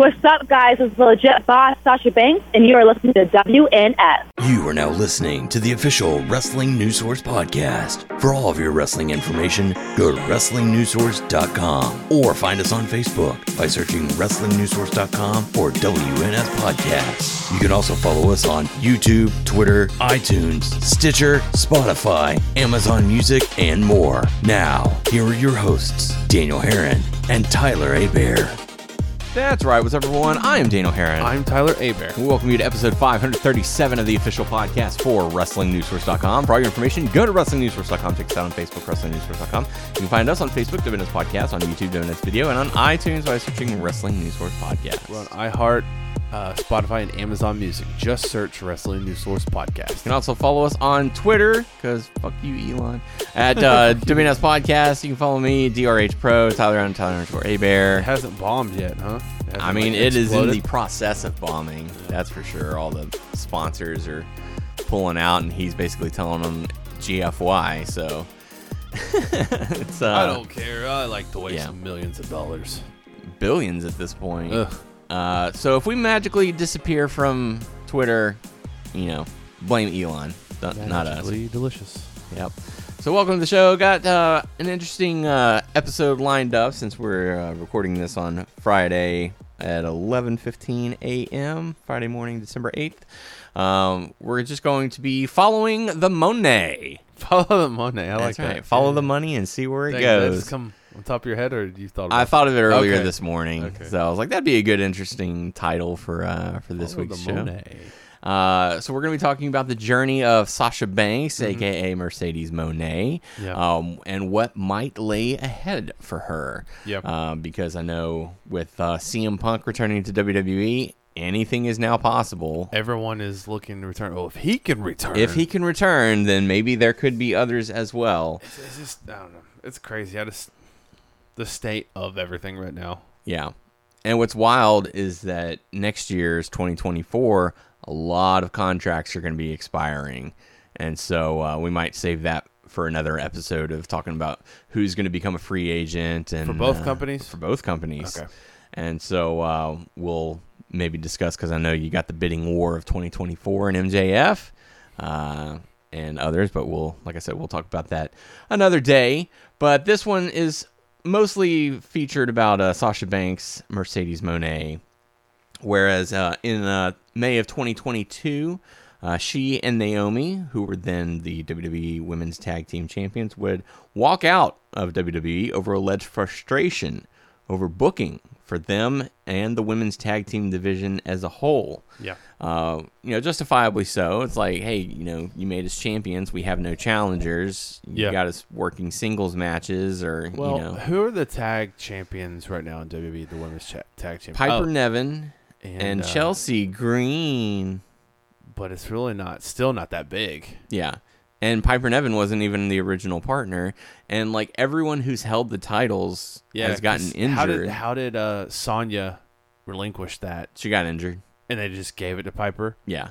What's up, guys? It's the legit boss, Sasha Banks, and you are listening to WNS. You are now listening to the official Wrestling News Source podcast. For all of your wrestling information, go to WrestlingNewsSource.com or find us on Facebook by searching WrestlingNewsSource.com or WNS Podcast. You can also follow us on YouTube, Twitter, iTunes, Stitcher, Spotify, Amazon Music, and more. Now, here are your hosts, Daniel Herron and Tyler Abear. That's right. What's up, everyone? I am Daniel Herron. I'm Tyler Abear. We welcome you to episode 537 of the official podcast for WrestlingNewsSource.com. For all your information, go to WrestlingNewsSource.com. Check us out on Facebook, WrestlingNewsSource.com. You can find us on Facebook, WNS Podcast, on YouTube, WNS Video, and on iTunes by searching Wrestling News Source Podcast. We're on iHeart, uh, Spotify, and Amazon Music. Just search Wrestling News Source Podcast. You can also follow us on Twitter, because fuck you, Elon, at uh, WNS Podcast. You can follow me, DRH Pro, Tyler on Tyler underscore It Abear. hasn't bombed yet, huh? I mean, like, it is in the process of bombing. That's for sure. All the sponsors are pulling out, and he's basically telling them GFY. So it's uh, I don't care. I like to waste yeah. millions of dollars. billions at this point. Ugh. Uh, so if we magically disappear from Twitter, you know, blame Elon, not, not us. Delicious. Yep. So welcome to the show. Got uh, an interesting uh, episode lined up since we're uh, recording this on Friday at 11:15 a.m. Friday morning, December 8th. Um, we're just going to be following the Mone. Follow the money. I like right. that. Follow the money and see where it Dang, goes. come on top of your head, or did you thought? I thought of it earlier Okay. this morning, Okay. so I was like, that'd be a good, interesting title for uh, for this Follow week's show. Uh, so we're going to be talking about the journey of Sasha Banks, Mm-hmm. aka Mercedes Mone, Yep. um, and what might lay ahead for her. Yep. Um, because I know with uh, CM Punk returning to WWE, anything is now possible. Everyone is looking to return. Oh, if he can return, If he can return, then maybe there could be others as well. it's, it's just I don't know. It's crazy. I just the state of everything right now. Yeah. And what's wild is that next year's 2024, a lot of contracts are going to be expiring. And so uh, we might save that for another episode of talking about who's going to become a free agent and For both uh, companies? For both companies. Okay. And so uh, we'll maybe discuss because I know you got the bidding war of 2024 and MJF uh, and others, but we'll, like I said, we'll talk about that another day. But this one is mostly featured about uh, Sasha Banks, Mercedes Mone, whereas uh, in uh, May of 2022. Uh, she and Naomi, who were then the WWE Women's Tag Team Champions, would walk out of WWE over alleged frustration over booking for them and the women's tag team division as a whole. Yeah. Uh, you know, justifiably so. It's like, hey, you know, you made us champions. We have no challengers. You Yeah. got us working singles matches, or Well, you know, who are the tag champions right now in WWE? The women's cha- tag champions. Piper Oh, Niven and, uh, Chelsea Green. but it's really not. Still not that big. Yeah. And Piper Niven wasn't even the original partner. And like everyone who's held the titles has gotten injured. How did how did uh, Sonya relinquish that? she got injured. And they just gave it to Piper. Yeah.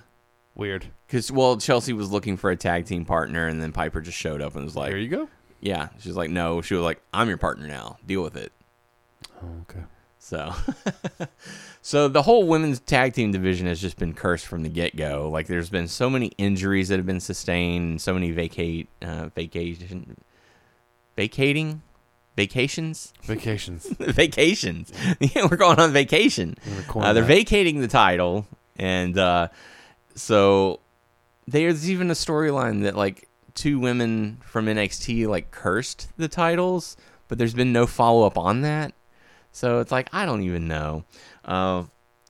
Weird. Because, well, Chelsea was looking for a tag team partner, and then Piper just showed up and was like, There you go. yeah. She's like, no. She was like, I'm your partner now. Deal with it. Oh, okay. So, so the whole women's tag team division has just been cursed from the get go. Like, there's been so many injuries that have been sustained, so many vacate, uh, vacation, vacating, vacations, Vacations. vacations. yeah, we're going on vacation. Uh, they're vacating the title, and uh, so there's even a storyline that like two women from NXT like cursed the titles, but there's been no follow up on that. So it's like I don't even know. Uh,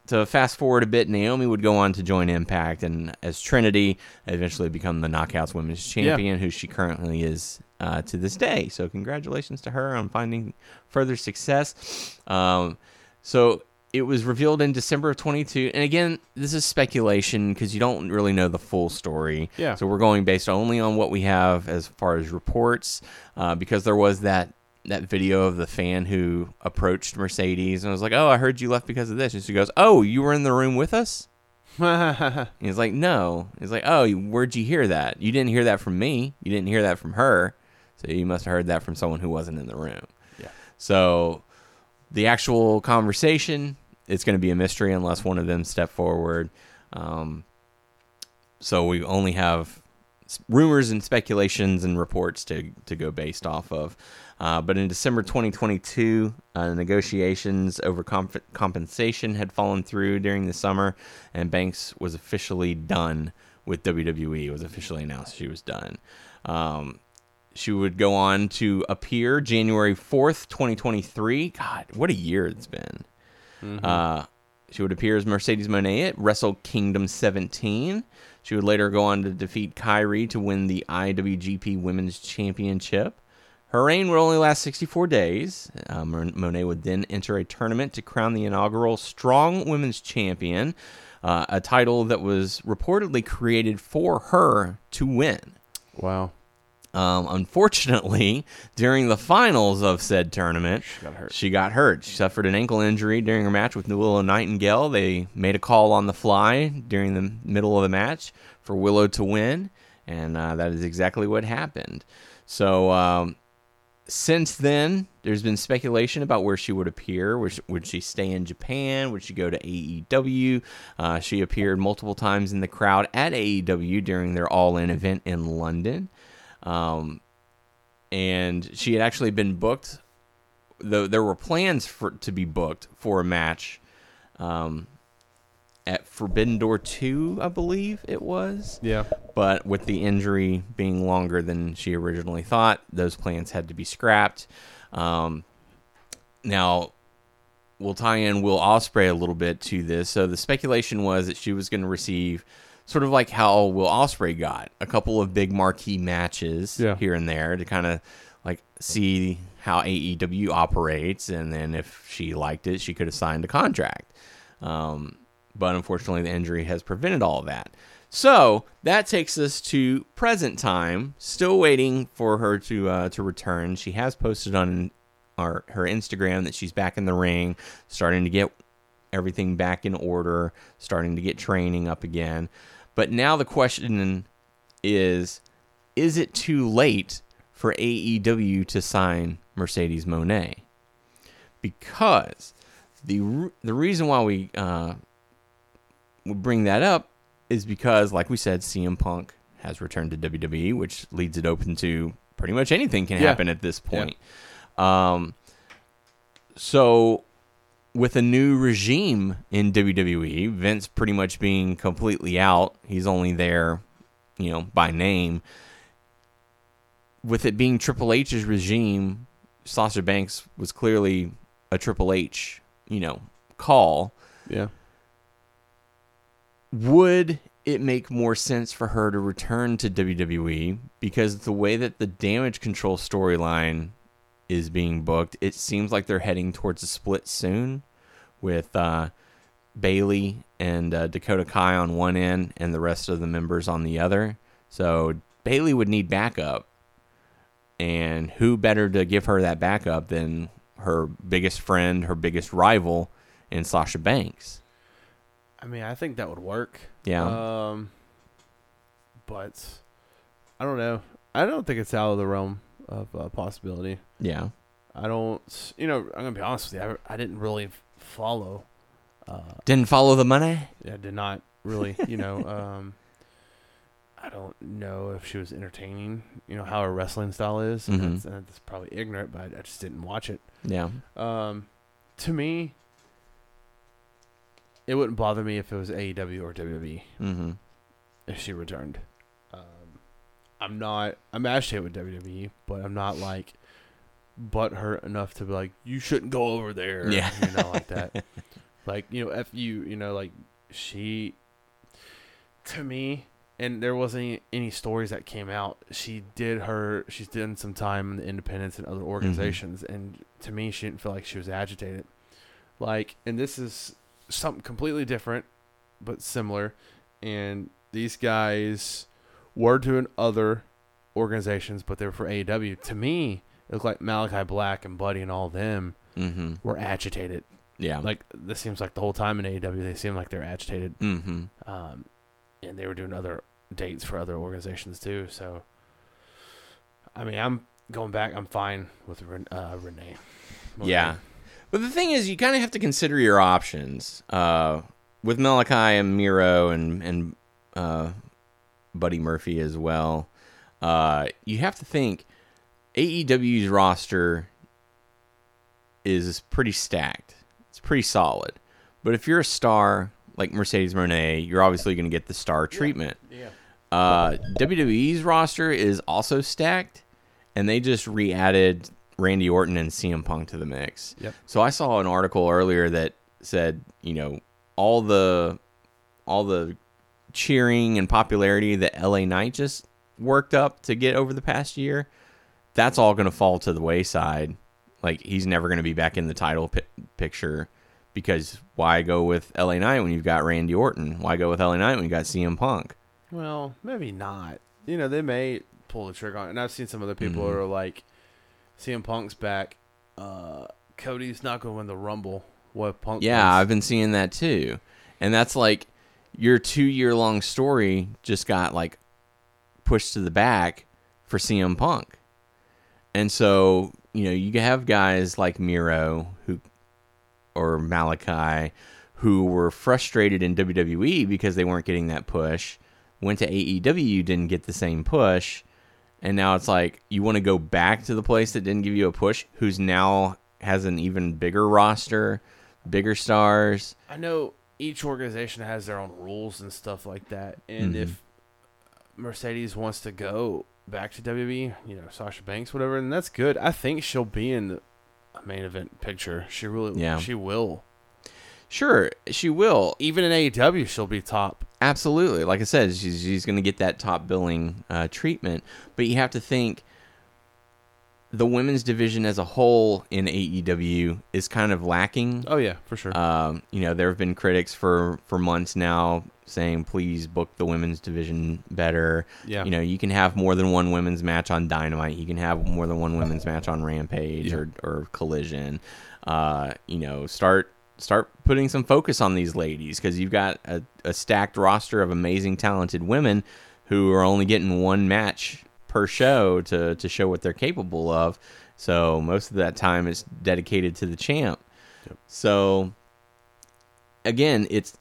to fast forward a bit, Naomi would go on to join Impact and as Trinity eventually become the Knockouts Women's Champion, who she currently is uh, to this day. So congratulations to her on finding further success. Um, so it was revealed in December of 22, and again, this is speculation because you don't really know the full story. Yeah. So we're going based only on what we have as far as reports, uh, because there was that that video of the fan who approached Mercedes and was like, "Oh, I heard you left because of this," and she goes, "Oh, you were in the room with us." He's like, "No." He's like, "Oh, where'd you hear that? You didn't hear that from me. You didn't hear that from her. So you must have heard that from someone who wasn't in the room." Yeah. So the actual conversation it's going to be a mystery unless one of them step forward. Um, so we only have rumors and speculations and reports to to go based off of. Uh, but in December 2022, uh, negotiations over comp- compensation had fallen through during the summer, and Banks was officially done with WWE. It was officially announced she was done. Um, she would go on to appear January 4th, 2023. God, what a year it's been. Uh, she would appear as Mercedes Mone at Wrestle Kingdom 17. She would later go on to defeat Kairi to win the IWGP Women's Championship. Her reign would only last 64 days. Uh, Mone would then enter a tournament to crown the inaugural Strong Women's Champion, uh, a title that was reportedly created for her to win. Wow. Um, unfortunately, during the finals of said tournament, She got hurt. She got hurt. She suffered an ankle injury during her match with Willow Nightingale. They made a call on the fly during the middle of the match for Willow to win, and uh, that is exactly what happened. So, um, since then, there's been speculation about where she would appear. Would she, would she stay in Japan? Would she go to AEW? Uh, she appeared multiple times in the crowd at AEW during their All In event in London. Um, and she had actually been booked. Though there were plans for to be booked for a match um, at Forbidden Door Two, I believe it was Yeah. but with the injury being longer than she originally thought, those plans had to be scrapped. Um, now, we'll tie in Will Ospreay a little bit to this. So the speculation was that she was going to receive sort of like how Will Ospreay got a couple of big marquee matches Yeah. here and there to kind of like see how AEW operates, and then if she liked it, she could have signed a contract. Um, but unfortunately, the injury has prevented all of that. So that takes us to present time. Still waiting for her to uh, to return. She has posted on our her Instagram that she's back in the ring, starting to get everything back in order, starting to get training up again. But now the question is: Is it too late for AEW to sign Mercedes Mone? Because the the reason why we uh, we bring that up is because, like we said, CM Punk has returned to WWE, which leads it open to pretty much anything can Yeah. happen at this point. Um, so, with a new regime in WWE, Vince pretty much being completely out, he's only there, you know, by name. With it being Triple H's regime, Sasha Banks was clearly a Triple H, you know, call Yeah. Would it make more sense for her to return to WWE because the way that the damage control storyline is being booked, it seems like they're heading towards a split soon with uh, Bayley and uh, Dakota Kai on one end and the rest of the members on the other. So Bayley would need backup. And who better to give her that backup than her biggest friend, her biggest rival, in Sasha Banks? I mean, I think that would work. Yeah. Um, but I don't know. I don't think it's out of the realm of uh, possibility. yeah. I don't. You know, I'm gonna be honest with you. I, I didn't really follow. Uh, Didn't follow the money. I did not really. You know. Um, I don't know if she was entertaining. You know how her wrestling style is. And Mhm. that's, and that's probably ignorant, but I, I just didn't watch it. Yeah. Um, to me, it wouldn't bother me if it was AEW or WWE Mm-hmm. if she returned. Um, I'm not. I'm actually with WWE, but I'm not like butt hurt enough to be like, you shouldn't go over there. Yeah. you know, like that. like you know, if you you know, like she. To me, and there wasn't any, any stories that came out. She did her. She's done some time in the independents and other organizations, and to me, she didn't feel like she was agitated. Like, and this is something completely different, but similar. And these guys were doing other organizations, but they were for AEW. To me, it looked like Malakai Black and Buddy and all them Mm-hmm. were agitated. Yeah. Like this seems like the whole time in AEW, they seem like they're agitated. mm-hmm. Um, and they were doing other dates for other organizations too. So, I mean, I'm going back. I'm fine with Ren- uh, Renee. Yeah. But the thing is, you kind of have to consider your options. Uh, with Malakai and Miro and and uh, Buddy Murphy as well, uh, you have to think AEW's roster is pretty stacked. It's pretty solid. But if you're a star like Mercedes Mone, you're obviously going to get the star treatment. Yeah. Uh, WWE's roster is also stacked, and they just re-added Randy Orton and CM Punk to the mix. Yep. So I saw an article earlier that said, you know, all the all the cheering and popularity that LA Knight just worked up to get over the past year, that's all going to fall to the wayside. Like he's never going to be back in the title pi- picture because why go with LA Knight when you've got Randy Orton? Why go with LA Knight when you got CM Punk? Well, maybe not. You know, they may pull the trigger on it. And I've seen some other people Mhm. who are like, CM Punk's back. Uh, Cody's not going to win the Rumble. What Punk? Yeah, wins. I've been seeing that too. And that's like your two year long story just got like pushed to the back for CM Punk. And so, you know, you have guys like Miro who or Malakai who were frustrated in WWE because they weren't getting that push, went to AEW, didn't get the same push, and now it's like you want to go back to the place that didn't give you a push, who's now has an even bigger roster, bigger stars. I know each organization has their own rules and stuff like that. And Mhm. if Mercedes wants to go back to WWE, you know, Sasha Banks, whatever, and that's good. I think she'll be in the main event picture. She really, Yeah. she will. Sure, she will. Even in AEW, she'll be top. Absolutely. Like I said, she's, she's going to get that top billing uh, treatment. But you have to think the women's division as a whole in AEW is kind of lacking. Oh yeah, for sure. Um, you know, there have been critics for, for months now saying, please book the women's division better. yeah, You know, you can have more than one women's match on Dynamite. You can have more than one women's match on Rampage Yeah. or, or Collision. Uh, you know, start start putting some focus on these ladies because you've got a, a stacked roster of amazing, talented women who are only getting one match per show to to show what they're capable of. So most of that time is dedicated to the champ. Yep. So again, it's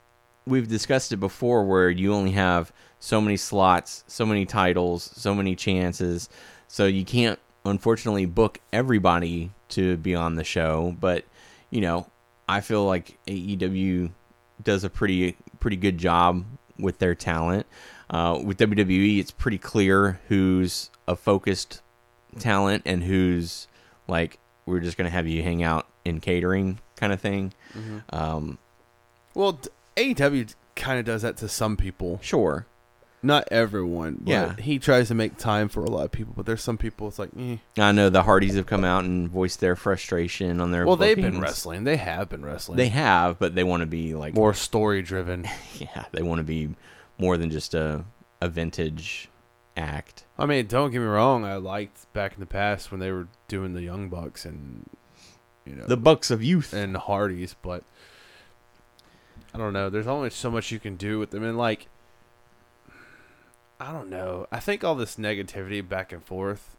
we've discussed it before where you only have so many slots, so many titles, so many chances. So you can't unfortunately book everybody to be on the show, but you know, I feel like AEW does a pretty pretty good job with their talent. Uh, with WWE, it's pretty clear who's a focused talent and who's like we're just gonna have you hang out in catering kind of thing. Mhm. Um, Well, AEW kind of does that to some people. sure, Not everyone. But Yeah. He tries to make time for a lot of people, but there's some people. It's like, eh. I know the Hardys have come out and voiced their frustration on their. well, they've been wrestling. They have been wrestling. They have, but they want to be like more story driven. Yeah, they want to be more than just a a vintage act. I mean, don't get me wrong. I liked back in the past when they were doing the Young Bucks and you know The Bucks of Youth. and Hardys, but I don't know. There's only so much you can do with them, and like I don't know. I think all this negativity back and forth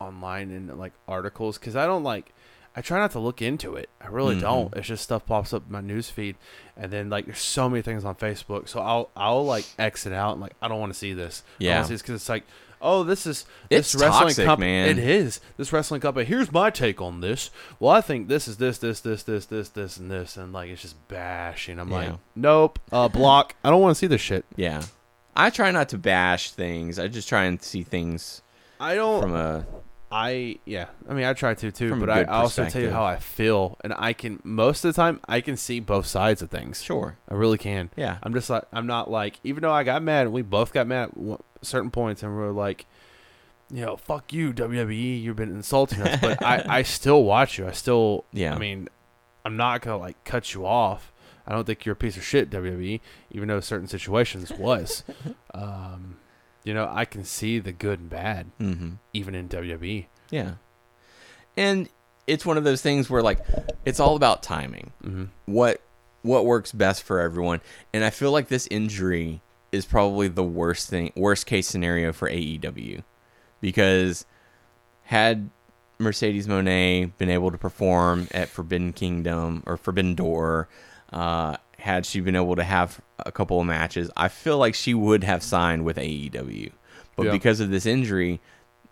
online and like articles because I don't like. I try not to look into it. I really Mhm. don't. It's just stuff pops up in my news feed, and then like there's so many things on Facebook, so I'll I'll like exit out and like I don't want to see this. Yeah. because it's like. Oh, this is It's this wrestling toxic, company. man. It is this wrestling company. Here's my take on this. Well, I think this is this, this, this, this, this, this, and this, and like it's just bashing. I'm like, nope, uh, block. I don't want to see this shit. Yeah, I try not to bash things. I just try and see things I don't. from a I yeah. I mean, I try to too, but I, also tell you how I feel, and I can most of the time I can see both sides of things. sure. I really can. Yeah, I'm just like I'm not like even though I got mad, we both got mad at certain points, and we are like, you know, fuck you WWE, you've been insulting us, but I I still watch you. I still Yeah. I mean, I'm not gonna like cut you off. I don't think you're a piece of shit, WWE, even though certain situations was. um, you know, I can see the good and bad mm-hmm. even in. WWE. yeah, and it's one of those things where like it's all about timing. Mm-hmm. what what works best for everyone. And I feel like this injury is probably the worst thing, worst case scenario for AEW, because had Mercedes Mone been able to perform at Forbidden Kingdom or Forbidden Door, uh, had she been able to have a couple of matches, I feel like she would have signed with AEW. But Yeah. because of this injury,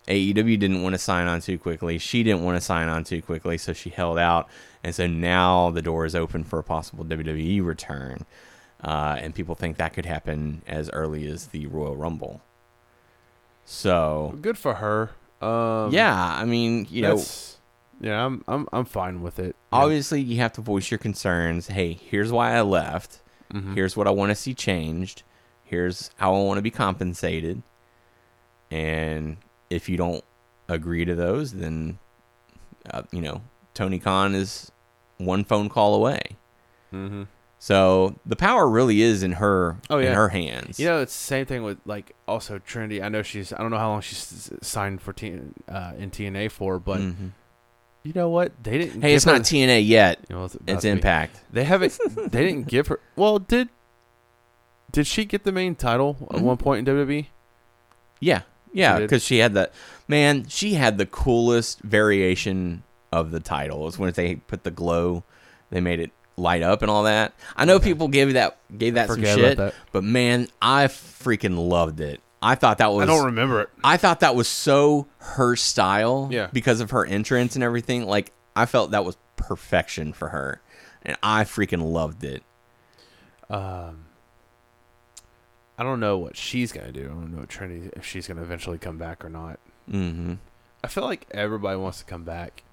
AEW didn't want to sign on too quickly. She didn't want to sign on too quickly, so she held out. And so now the door is open for a possible WWE return. Uh, and people think that could happen as early as the Royal Rumble. So, Good for her. Um, yeah, I mean, you know, yeah, I'm I'm I'm fine with it. obviously you have to voice your concerns. Hey, here's why I left. Mhm. Here's what I want to see changed. Here's how I want to be compensated. And if you don't agree to those, then uh, you know Tony Khan is one phone call away. Mhm. So the power really is in her Oh, yeah. in her hands. You know, it's the same thing with like also Trinity. I know she's I don't know how long she's signed for T, uh, in TNA for, but Mhm. You know what? They didn't. hey, it's not TNA yet. you know, it's It's be. Impact. They haven't. they didn't give her. Well, did did she get the main title at Mhm. one point in WWE? Yeah, yeah, because she had the man. She had the coolest variation of the title. It was when they put the glow, they made it light up and all that. I know people gave that gave that some shit, that. but man, I freaking loved it. I thought that was I don't remember it. I thought that was so her style Yeah. because of her entrance and everything. Like I felt that was perfection for her, and I freaking loved it. Um, I don't know what she's gonna do. I don't know what Trinity if she's gonna eventually come back or not. Mm-hmm. I feel like everybody wants to come back.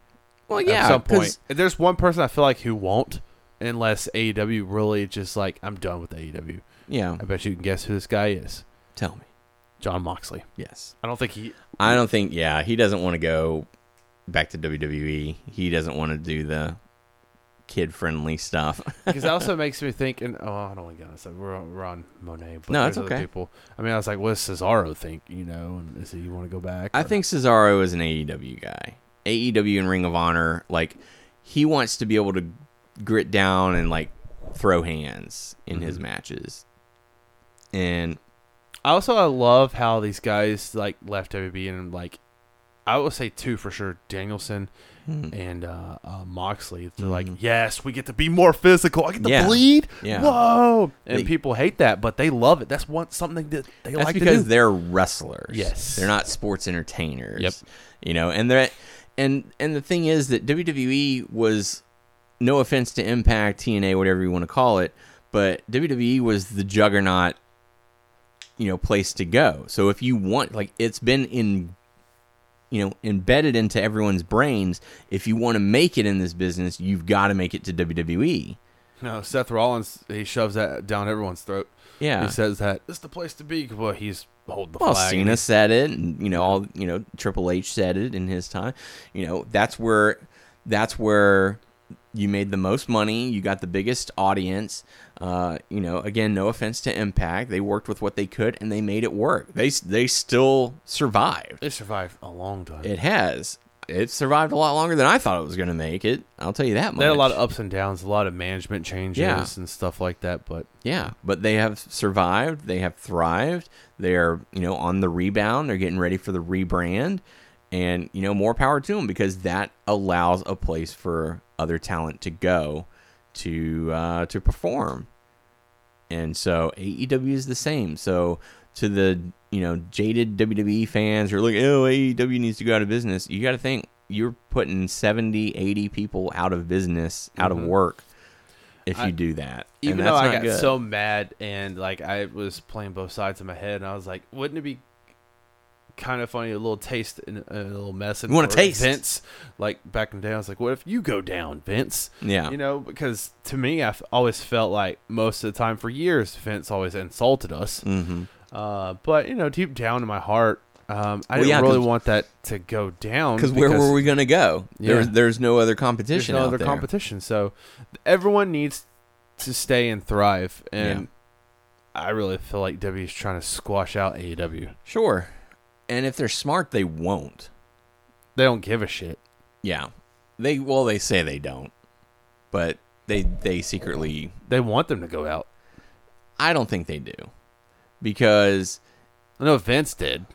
Well, yeah. at yeah, some 'cause- point. There's one person I feel like who won't, unless AEW really just like I'm done with AEW. Yeah, I bet you can guess who this guy is. tell me. Jon Moxley. Yes. I don't think he. I don't think. Yeah, he doesn't want to go back to WWE. He doesn't want to do the kid-friendly stuff. Because that also makes me think. And oh, I don't want to get on. So we're on, we're on Mone. But No, there's it's other okay. People. I mean, I was like, what does Cesaro think? You know, and is he you want to go back? I or- think Cesaro is an AEW guy. AEW and Ring of Honor, like he wants to be able to grit down and like throw hands in his Mhm. matches. And I also I love how these guys like left WWE and like I would say two for sure, Danielson hmm, and uh, uh, Moxley. They're like, Mhm. yes, we get to be more physical. I get to Yeah. bleed. yeah, Whoa! And They- people hate that, but they love it. That's one something that they that's like because to do. they're wrestlers. Yes. they're not sports entertainers. Yep. You know, and they're and and the thing is that WWE was no offense to Impact, TNA, whatever you want to call it, but WWE was the juggernaut, you know, place to go. So if you want, like, it's been in, you know, embedded into everyone's brains. If you want to make it in this business, you've got to make it to WWE. No, Seth Rollins he shoves that down everyone's throat. Yeah. He says that it's the place to be. Well, he's holding the Well, flag. Cena said it, and you know, all you know, Triple H said it in his time. You know, that's where that's where you made the most money. You got the biggest audience. Uh, you know, again, no offense to Impact, they worked with what they could and they made it work. They they still survived. They survived a long time. It has. It survived a lot longer than I thought it was going to make it. I'll tell you that much. they had a lot of ups and downs, a lot of management changes Yeah. and stuff like that. But Yeah, but they have survived. They have thrived. They are, you know, on the rebound. They're getting ready for the rebrand, and you know, more power to them because that allows a place for other talent to go to uh, to perform. And so AEW is the same. So to the you know jaded WWE fans who are like, oh, AEW needs to go out of business. You got to think you're putting 70, 80 people out of business, out of Mhm. work. If I- you do that, even though I got good. so mad and like I was playing both sides in my head, and I was like, wouldn't it be kind of funny, a little taste and a little mess? You want to taste? Vince? Like back in the day, I was like, what if you go down, Vince? yeah, You know, because to me, I've always felt like most of the time for years, Vince always insulted us. hmm Uh, but you know, deep down in my heart, um, I Well, didn't yeah, really want that to go down. Because where were we going to go? There's Yeah. there's no other competition. There's no other there. competition, so everyone needs to stay and thrive. And I really feel like W is trying to squash out AEW. Sure, and if they're smart, they won't. They don't give a shit. Yeah, they well they say they don't, but they they secretly. They want them to go out. I don't think they do, because I know Vince did.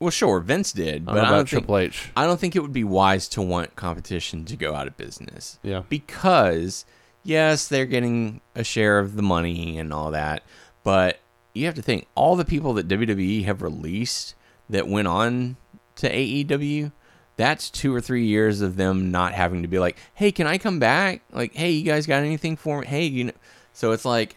Well, sure, Vince did, I but don't I don't think Triple H. I don't think it would be wise to want competition to go out of business. Yeah. Because yes, they're getting a share of the money and all that, but you have to think all the people that WWE have released that went on to AEW, that's two or three years of them not having to be like, "Hey, can I come back?" Like, "Hey, you guys got anything for me?" Hey, you know. So it's like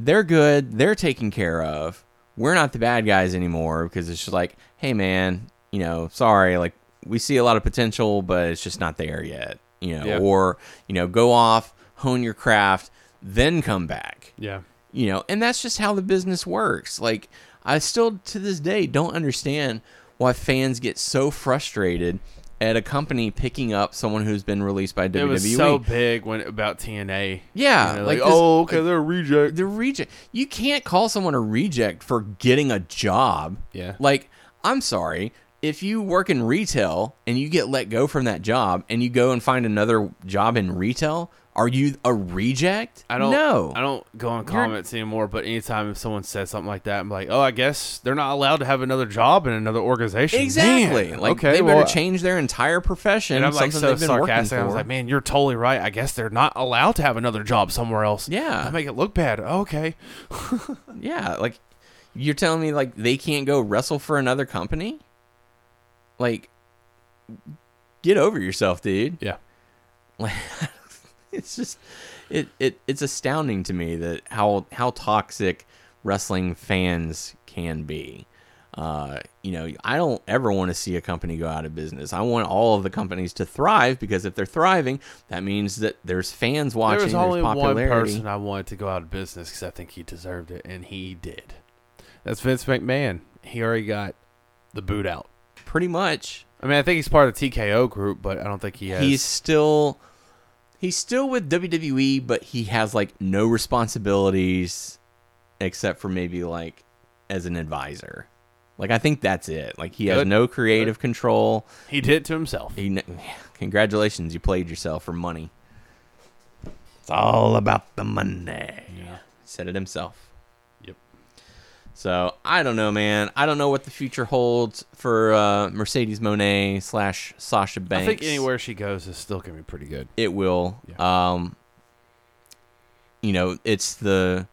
they're good, they're taken care of. We're not the bad guys anymore because it's just like, "Hey, man, you know, sorry, like we see a lot of potential, but it's just not there yet." You know, Yeah. or you know, go off, hone your craft, then come back Yeah. you know and that's just how the business works like i still to this day don't understand why fans get so frustrated at a company picking up someone who's been released by WWE. It was so big when about TNA. Yeah, You know, like like, this- oh, okay, they're a reject. the reject. You can't call someone a reject for getting a job. Yeah. Like, I'm sorry. If you work in retail and you get let go from that job and you go and find another job in retail, are you a reject? I don't know. I don't go on You're- comments anymore, but anytime if someone says something like that, I'm like, oh, I guess they're not allowed to have another job in another organization. Exactly. Man, Like okay, they better well, change their entire profession. And I'm like something so they've been working sarcastic. I was like, man, you're totally right. I guess they're not allowed to have another job somewhere else. Yeah. I make it look bad. Oh, okay. Yeah, like you're telling me like they can't go wrestle for another company? Like get over yourself, dude. Yeah. Like it's just it, it it's astounding to me that how how toxic wrestling fans can be. Uh, you know, I don't ever want to see a company go out of business. I want all of the companies to thrive because if they're thriving, that means that there's fans watching. there was there's only one person I wanted to go out of business because I think he deserved it, and he did. That's Vince McMahon. He already got the boot out. Pretty much. I mean, I think he's part of the TKO group, but I don't think he has. he's still he's still with WWE, but he has like no responsibilities except for maybe like as an advisor. Like I think that's it. Like he has Good. no creative control. he did it to himself. He, congratulations, you played yourself for money. It's all about the money. Yeah. Said it himself. So I don't know, man. I don't know what the future holds for uh, Mercedes Mone slash Sasha Banks. I think anywhere she goes is still gonna be pretty good. it will. Um, you know, it's the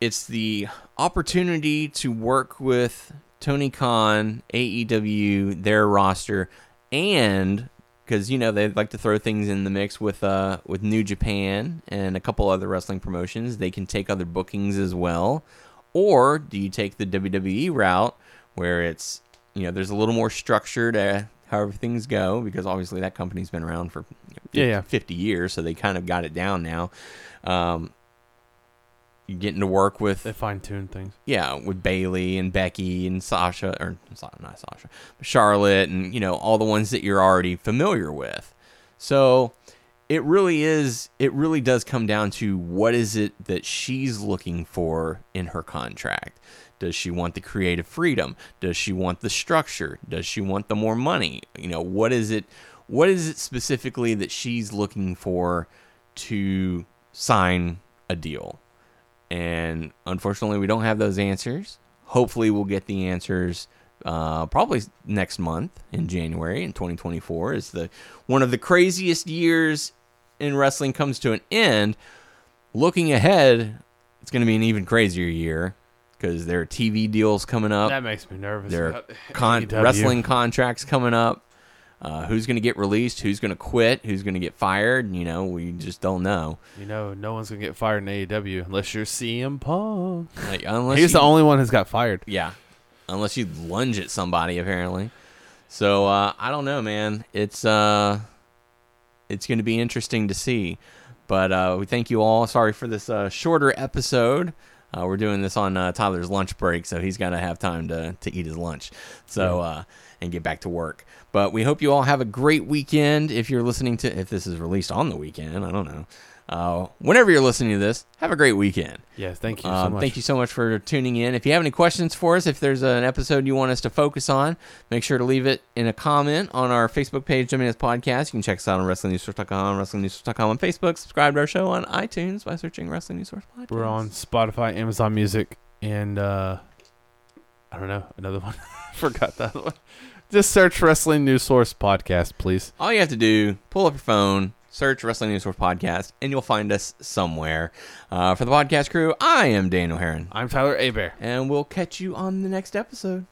it's the opportunity to work with Tony Khan, AEW, their roster, and because you know they like to throw things in the mix with uh with New Japan and a couple other wrestling promotions. They can take other bookings as well, or do you take the WWE route where it's you know there's a little more structure to however things go because obviously that company's been around for Yeah, yeah. 50 years, so they kind of got it down now. Um, getting to work with They fine tune things. yeah, with Bayley and Becky and Sasha, or not Sasha, Charlotte, and you know all the ones that you're already familiar with. So it really is. It really does come down to what is it that she's looking for in her contract. Does she want the creative freedom? Does she want the structure? Does she want the more money? You know, what is it? What is it specifically that she's looking for to sign a deal? And unfortunately, we don't have those answers. Hopefully, we'll get the answers uh, probably next month in January in 2024. Is the one of the craziest years in wrestling comes to an end. Looking ahead, it's going to be an even crazier year because there are TV deals coming up. That makes me nervous. There are con- wrestling contracts coming up. Uh, who's going to get released? Who's going to quit? Who's going to get fired? You know, we just don't know. You know, no one's gonna get fired in AEW unless you're CM Punk. Like, unless He's you- the only one who's got fired. Yeah, unless you lunge at somebody, apparently. So uh, I don't know, man. It's uh, it's going to be interesting to see. But uh, we thank you all. Sorry for this uh, shorter episode. Uh, we're doing this on uh, Tyler's lunch break, so he's got to have time to to eat his lunch. So uh, and get back to work. But we hope you all have a great weekend. If you're listening to, if this is released on the weekend, I don't know. Uh, whenever you're listening to this, have a great weekend. Yes, thank you so Um, much. Thank you so much for tuning in. If you have any questions for us, if there's an episode you want us to focus on, make sure to leave it in a comment on our Facebook page, WNS Podcast. You can check us out on WrestlingNewsSource.com, WrestlingNewsSource.com on Facebook. Subscribe to our show on iTunes by searching Wrestling News Source Podcast. We're on Spotify, Amazon Music, and uh, I don't know another one. Forgot that one. Just search Wrestling News Source podcast, please. All you have to do, pull up your phone, search Wrestling News Source Podcast, and you'll find us somewhere. Uh, for the podcast crew, I am Daniel Heron, I'm Tyler Abear. and we'll catch you on the next episode.